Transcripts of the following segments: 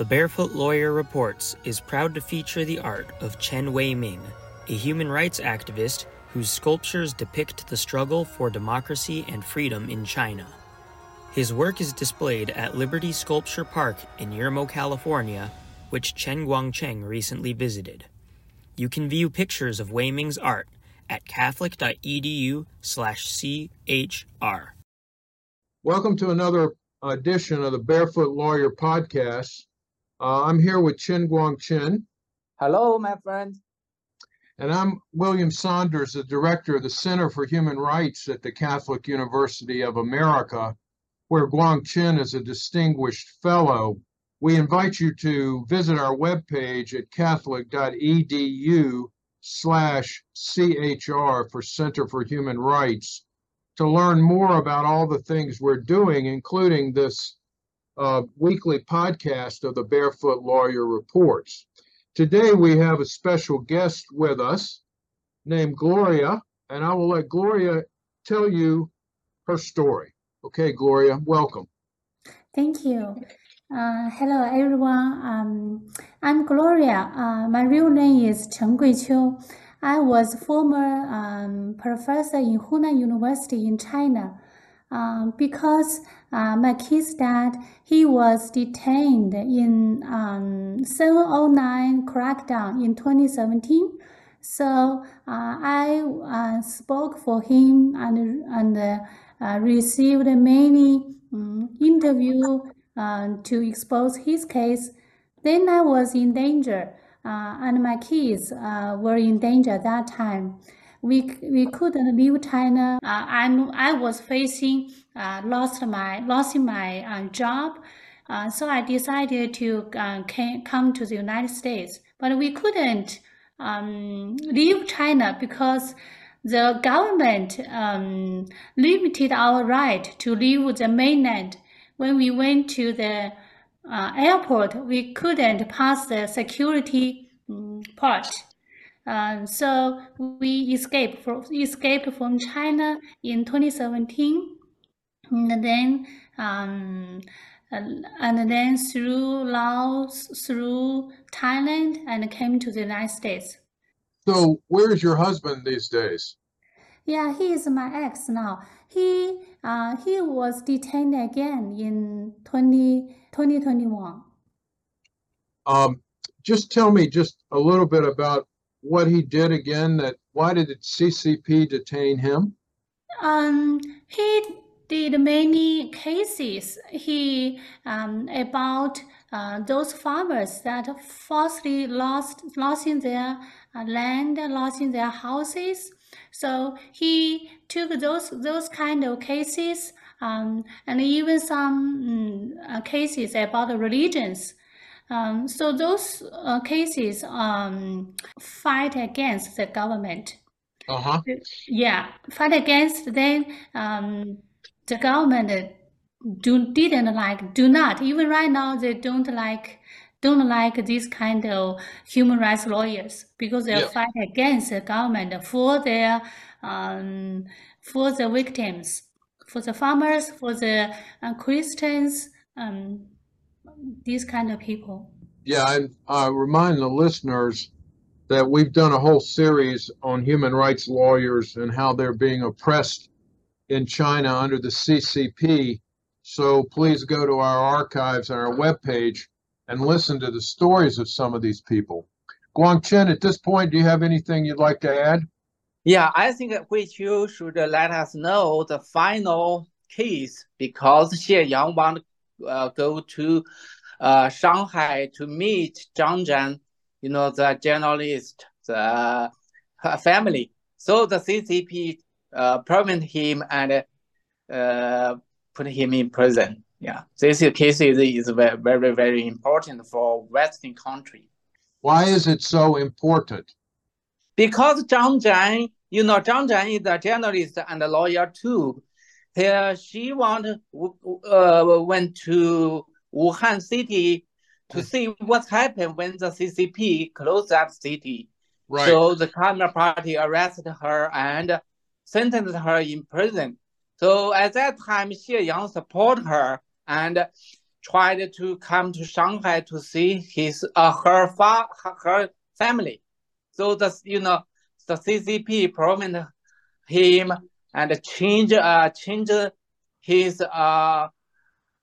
The Barefoot Lawyer Reports is proud to feature the art of Chen Weiming, a human rights activist whose sculptures depict the struggle for democracy and freedom in China. His work is displayed at Liberty Sculpture Park in Yermo, California, which Chen Guangcheng recently visited. You can view pictures of Weiming's art at catholic.edu slash chr. Welcome to another edition of the Barefoot Lawyer Podcast. Uh, I'm here with Chen Guangcheng. Hello, my friend. And I'm William Saunders, the director of the Center for Human Rights at the Catholic University of America, where Guangcheng is a distinguished fellow. We invite you to visit our webpage at catholic.edu slash CHR for Center for Human Rights to learn more about all the things we're doing, including this uh, weekly podcast of the Barefoot Lawyer Reports. Today we have a special guest with us named Gloria, and I will let Gloria tell you her story. Okay, Gloria, welcome. Thank you. Uh, hello, everyone. Um, I'm Gloria. Uh, my real name is Chen Guiqiu. I was former um, professor in Hunan University in China. Um, because uh, my kid's dad, he was detained in um, 709 crackdown in 2017. So uh, I uh, spoke for him and, and uh, received many um, interview uh, to expose his case. Then I was in danger, uh, and my kids were in danger at that time we we couldn't leave China. Uh, and I was facing uh, lost my lost my uh, job, uh, so I decided to uh, come to the United States. But we couldn't um, leave China because the government um, limited our right to leave the mainland. When we went to the uh, airport, we couldn't pass the security um, part. Uh, so we escaped from escaped from China in 2017, and then um, and, and then through Laos, through Thailand, and came to the United States. So where's your husband these days? Yeah, he is my ex now. He uh, he was detained again in 20, 2021. Um, just tell me just a little bit about what he did again? That why did the CCP detain him? Um, he did many cases. He um, about uh, those farmers that falsely lost losing their uh, land, losing their houses. So he took those those kind of cases um, and even some um, cases about the religions. Um, so those uh, cases um, fight against the government. Uh-huh. Yeah, fight against them. Um, the government do didn't like do not even right now they don't like don't like this kind of human rights lawyers because they yeah. fight against the government for their um, for the victims, for the farmers, for the uh, Christians. Um, these kind of people. Yeah, and I remind the listeners that we've done a whole series on human rights lawyers and how they're being oppressed in China under the CCP. So please go to our archives on our webpage and listen to the stories of some of these people. Guangcheng, at this point, do you have anything you'd like to add? Yeah, I think which you should let us know the final case because Xie Yang want uh, go to uh, Shanghai to meet Zhang Zhan, you know, the journalist, the family. So the CCP uh, prevent him and uh, put him in prison. Yeah, this case is, is very, very, very important for Western country. Why is it so important? Because Zhang Zhan, you know, Zhang Zhan is a journalist and a lawyer too. Here, she want uh, went to Wuhan city to see what happened when the CCP closed that city. Right. So the Communist Party arrested her and sentenced her in prison. So at that time, Xie Yang supported her and tried to come to Shanghai to see his uh, her fa her family. So the you know the CCP promised him and change uh change his uh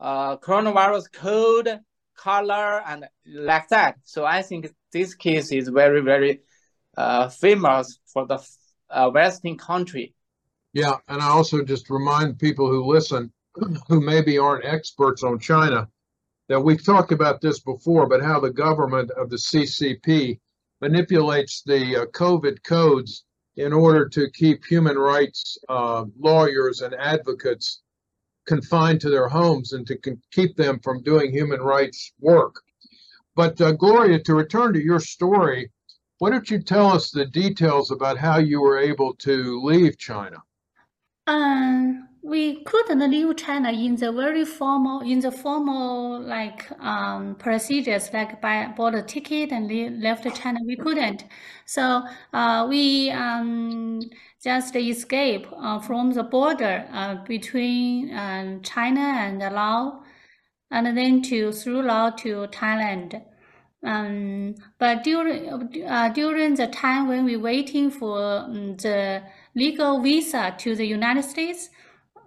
uh coronavirus code color and like that. So I think this case is very very uh famous for the uh, Western country. Yeah, and I also just remind people who listen who maybe aren't experts on China that we've talked about this before, but how the government of the CCP manipulates the uh, COVID codes in order to keep human rights uh, lawyers and advocates confined to their homes and to keep them from doing human rights work. But uh, Gloria, to return to your story, why don't you tell us the details about how you were able to leave China? Um, we couldn't leave China in the very formal, in the formal like um, procedures, like buy bought a ticket and left China. We couldn't. So uh, we um, just escape uh, from the border uh, between uh, China and Laos, and then to through Laos to Thailand. Um, but during uh, during the time when we waiting for um, the legal visa to the United States,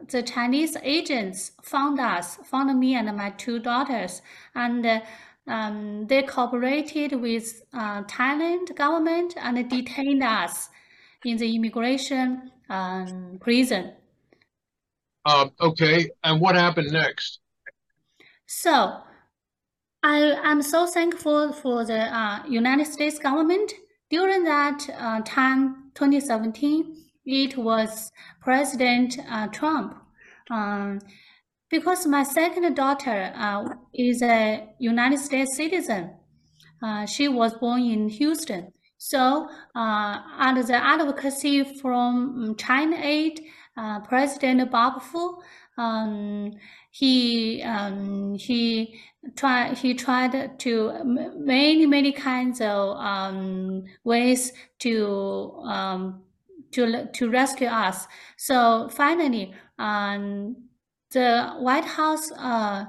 the Chinese agents found us, found me and my two daughters, and um, they cooperated with uh, Thailand government and detained us in the immigration um, prison. Uh, okay, and what happened next? So, I am so thankful for the uh, United States government during that uh, time, 2017 it was President uh, Trump. Um, because my second daughter uh, is a United States citizen. Uh, she was born in Houston. So, uh, under the advocacy from China Aid, uh, President Bob Fu, um, he um, he tried he tried to many many kinds of um, ways to um, to, to rescue us. So finally, um, the White House, uh,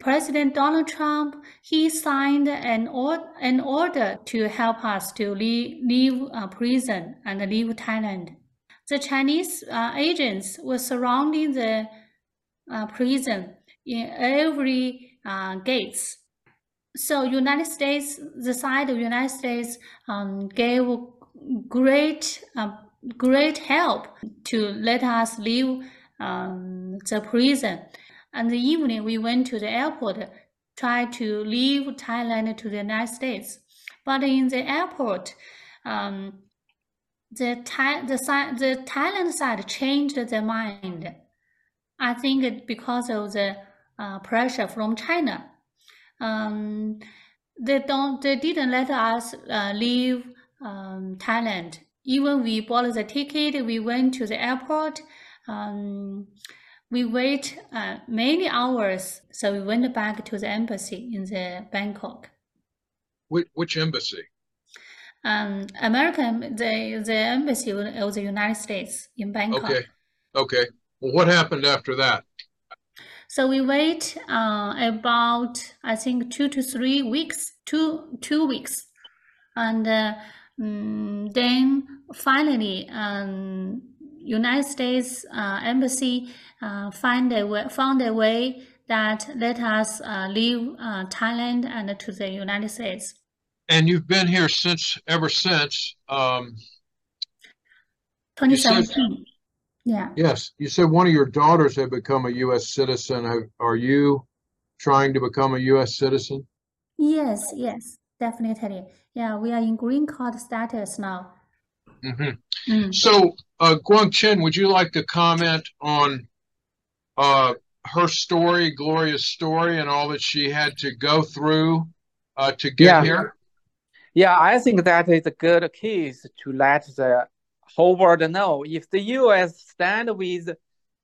President Donald Trump, he signed an, or, an order to help us to leave, leave uh, prison and leave Thailand. The Chinese uh, agents were surrounding the uh, prison in every uh, gates. So United States, the side of United States um, gave great uh, great help to let us leave um, the prison. And the evening we went to the airport, try to leave Thailand to the United States. But in the airport, um, the Thai, the the Thailand side changed their mind. I think because of the uh, pressure from China. Um, they don't, they didn't let us uh, leave um, Thailand. Even we bought the ticket, we went to the airport. Um, we wait uh, many hours, so we went back to the embassy in the Bangkok. Which, which embassy? Um, American, the the embassy of the United States in Bangkok. Okay, okay. Well, what happened after that? So we wait uh, about I think two to three weeks, two two weeks, and uh, um, then finally, um, United States uh, Embassy uh, find a way, found a way that let us uh, leave uh, Thailand and to the United States. And you've been here since, ever since. Um, 2017. Said, yeah. Yes. You said one of your daughters had become a U.S. citizen. Are you trying to become a U.S. citizen? Yes, yes, definitely. Yeah, we are in green card status now. Mm-hmm. Mm. So, uh, Guangcheng, would you like to comment on uh, her story, Gloria's story, and all that she had to go through uh, to get yeah. here? Yeah, I think that is a good case to let the whole world know if the U.S. stand with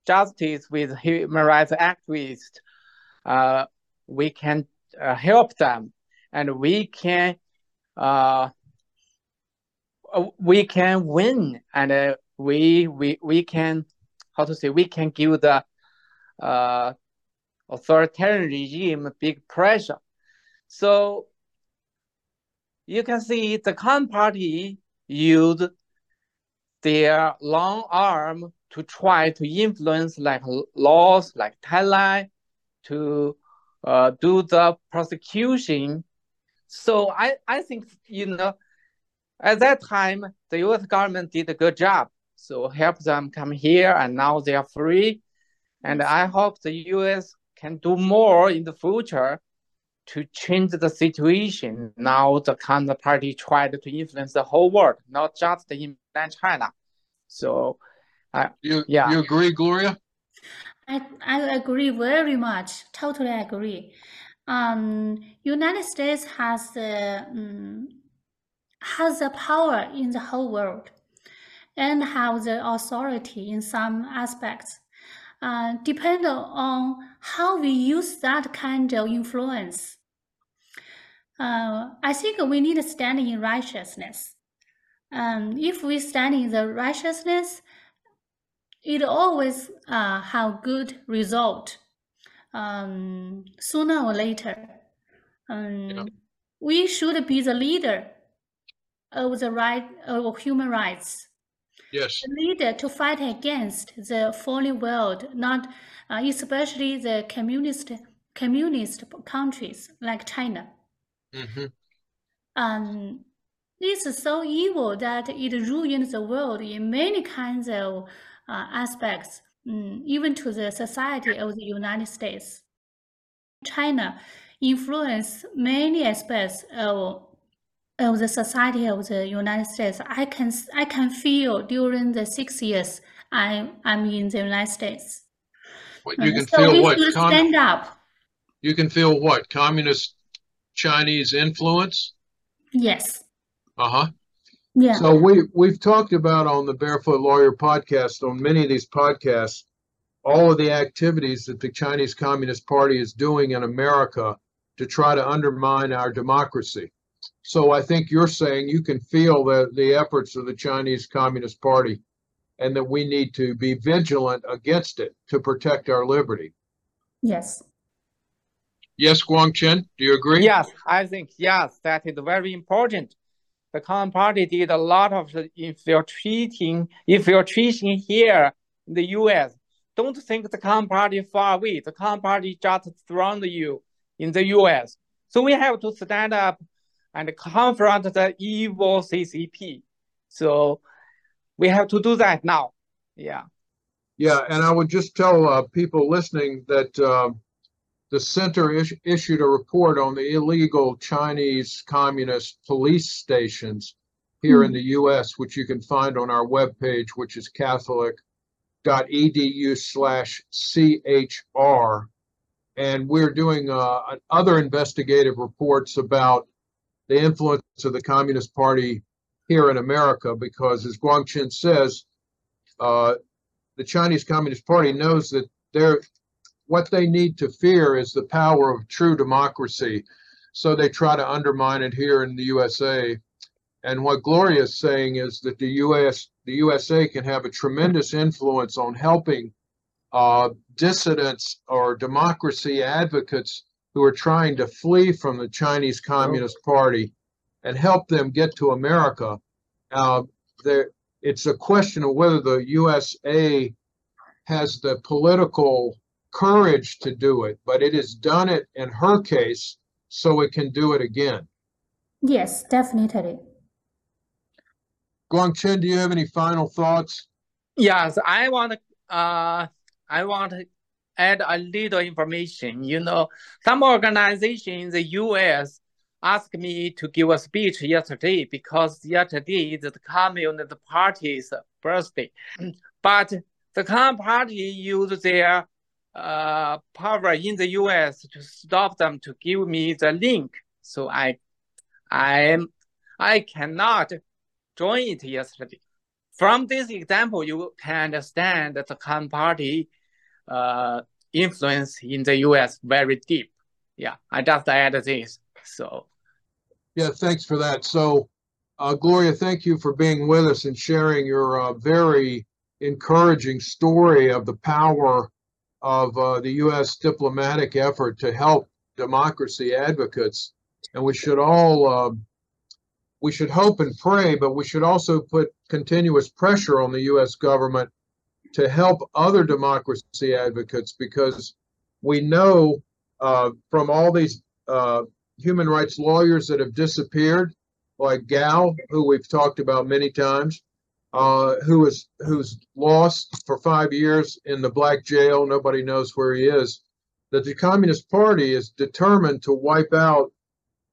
justice with human rights activists, uh, we can uh, help them, and we can uh, we can win and uh, we we we can how to say we can give the uh authoritarian regime big pressure. So you can see the Communist Party used their long arm to try to influence like Laos like Thailand to uh, do the prosecution. So I, I think, you know, at that time, the US government did a good job. So help them come here and now they are free. And I hope the US can do more in the future to change the situation. Now the Communist Party tried to influence the whole world, not just in China. So, uh, You, yeah. you agree, Gloria? I, I agree very much. Totally agree. Um, United States has the um, has the power in the whole world, and have the authority in some aspects. Uh, depend on how we use that kind of influence. Uh, I think we need to stand in righteousness. Um, if we stand in the righteousness, it always uh, have good result um, sooner or later. Um, Yeah. We should be the leader of the right of human rights, Yes. the leader to fight against the fallen world, not uh, especially the communist communist countries like China. hmm Um, this is so evil that it ruins the world in many kinds of uh, aspects, mm, even to the society of the United States. China influence many aspects of, of the society of the United States. I can I can feel during the six years I I'm in the United States. What, you Uh, can so feel what? Com- stand up. you can feel what? Communist Chinese influence? Yes. Uh-huh. Yeah. So we we've talked about on the Barefoot Lawyer podcast, on many of these podcasts, all of the activities that the Chinese Communist Party is doing in America to try to undermine our democracy. So I think you're saying you can feel the the efforts of the Chinese Communist Party and that we need to be vigilant against it to protect our liberty. yes. Yes, Guangcheng, do you agree? Yes, I think yes, that is very important. The Communist Party did a lot of infiltrating, infiltration here in the U.S. Don't think the Communist Party far away. The Communist Party just surround you in the U.S. So we have to stand up and confront the evil CCP. So we have to do that now. Yeah. Yeah, and I would just tell uh, people listening that um, the center is- issued a report on the illegal Chinese communist police stations here in the U.S., which you can find on our webpage, which is catholic.edu slash CHR. And we're doing uh, other investigative reports about the influence of the Communist Party here in America, because as Guangcheng says, uh, the Chinese Communist Party knows that they're what they need to fear is the power of true democracy. So they try to undermine it here in the USA. And what Gloria is saying is that the US, the USA can have a tremendous influence on helping uh, dissidents or democracy advocates who are trying to flee from the Chinese Communist Party and help them get to America. Uh, there, it's a question of whether the USA has the political courage to do it, but it has done it in her case, so it can do it again. Yes, definitely. Guangcheng, do you have any final thoughts? Yes, I want to uh I want to add a little information. You know, some organization in the US asked me to give a speech yesterday because yesterday is the Communist Party's birthday. But the Communist Party used their uh, power in the US to stop them to give me the link. So I I am I cannot join it yesterday. From this example, you can understand that the Communist Party uh, influence in the U.S. very deep. Yeah, I just add this. So Yeah, thanks for that. So, uh, Gloria, thank you for being with us and sharing your uh, very encouraging story of the power of uh, the U.S. diplomatic effort to help democracy advocates, and we should all uh, we should hope and pray, but we should also put continuous pressure on the U.S. government to help other democracy advocates because we know uh, from all these uh, human rights lawyers that have disappeared, like Gao, who we've talked about many times, uh, who is who's lost for five years in the black jail. Nobody knows where he is. That the Communist Party is determined to wipe out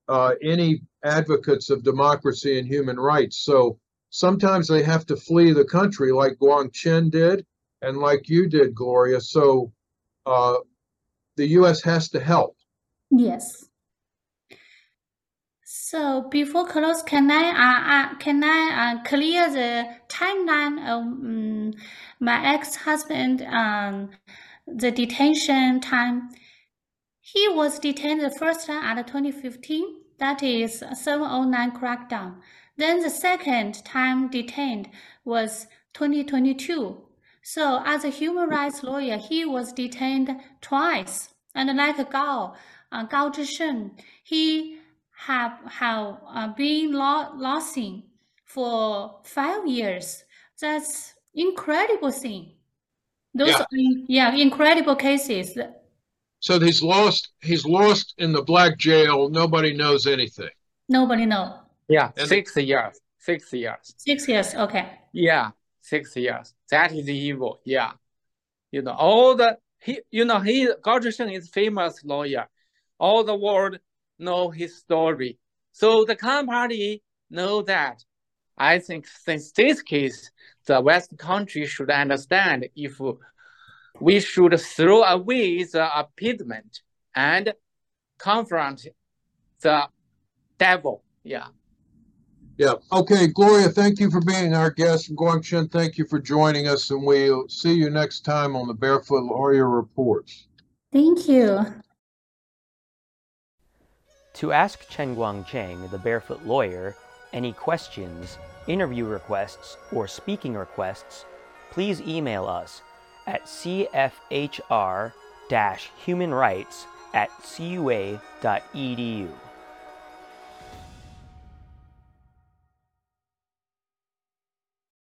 uh, any advocates of democracy and human rights. So sometimes they have to flee the country, like Guangcheng did, and like you did, Gloria. So uh, the U.S. has to help. Yes. So before close, can I uh, uh can I uh, clear the timeline of um, my ex-husband um the detention time? He was detained the first time at 2015. That is 709 crackdown. Then the second time detained was 2022. So as a human rights lawyer, he was detained twice. And like Gao, uh, Gao Zhisheng, he have have uh, been lo- losing for five years. That's incredible thing. Those Yeah. are, yeah, incredible cases. So he's lost. He's lost in the black jail. Nobody knows anything. Nobody know. Yeah, And- six years. Six years. Six years. Okay. Yeah, six years. That is evil. Yeah. You know, all the he you know he Gao Zhisheng is famous lawyer. All the world know his story. So the Communist Party know that. I think since this case, the West country should understand if we should throw away the appeasement and confront the devil. Yeah. Yeah. Okay, Gloria, thank you for being our guest. And Guangcheng, thank you for joining us. And we'll see you next time on the Barefoot Lawyer Reports. Thank you. To ask Chen Guangcheng, the barefoot lawyer, any questions, interview requests, or speaking requests, please email us at cfhr human rights at cua.edu.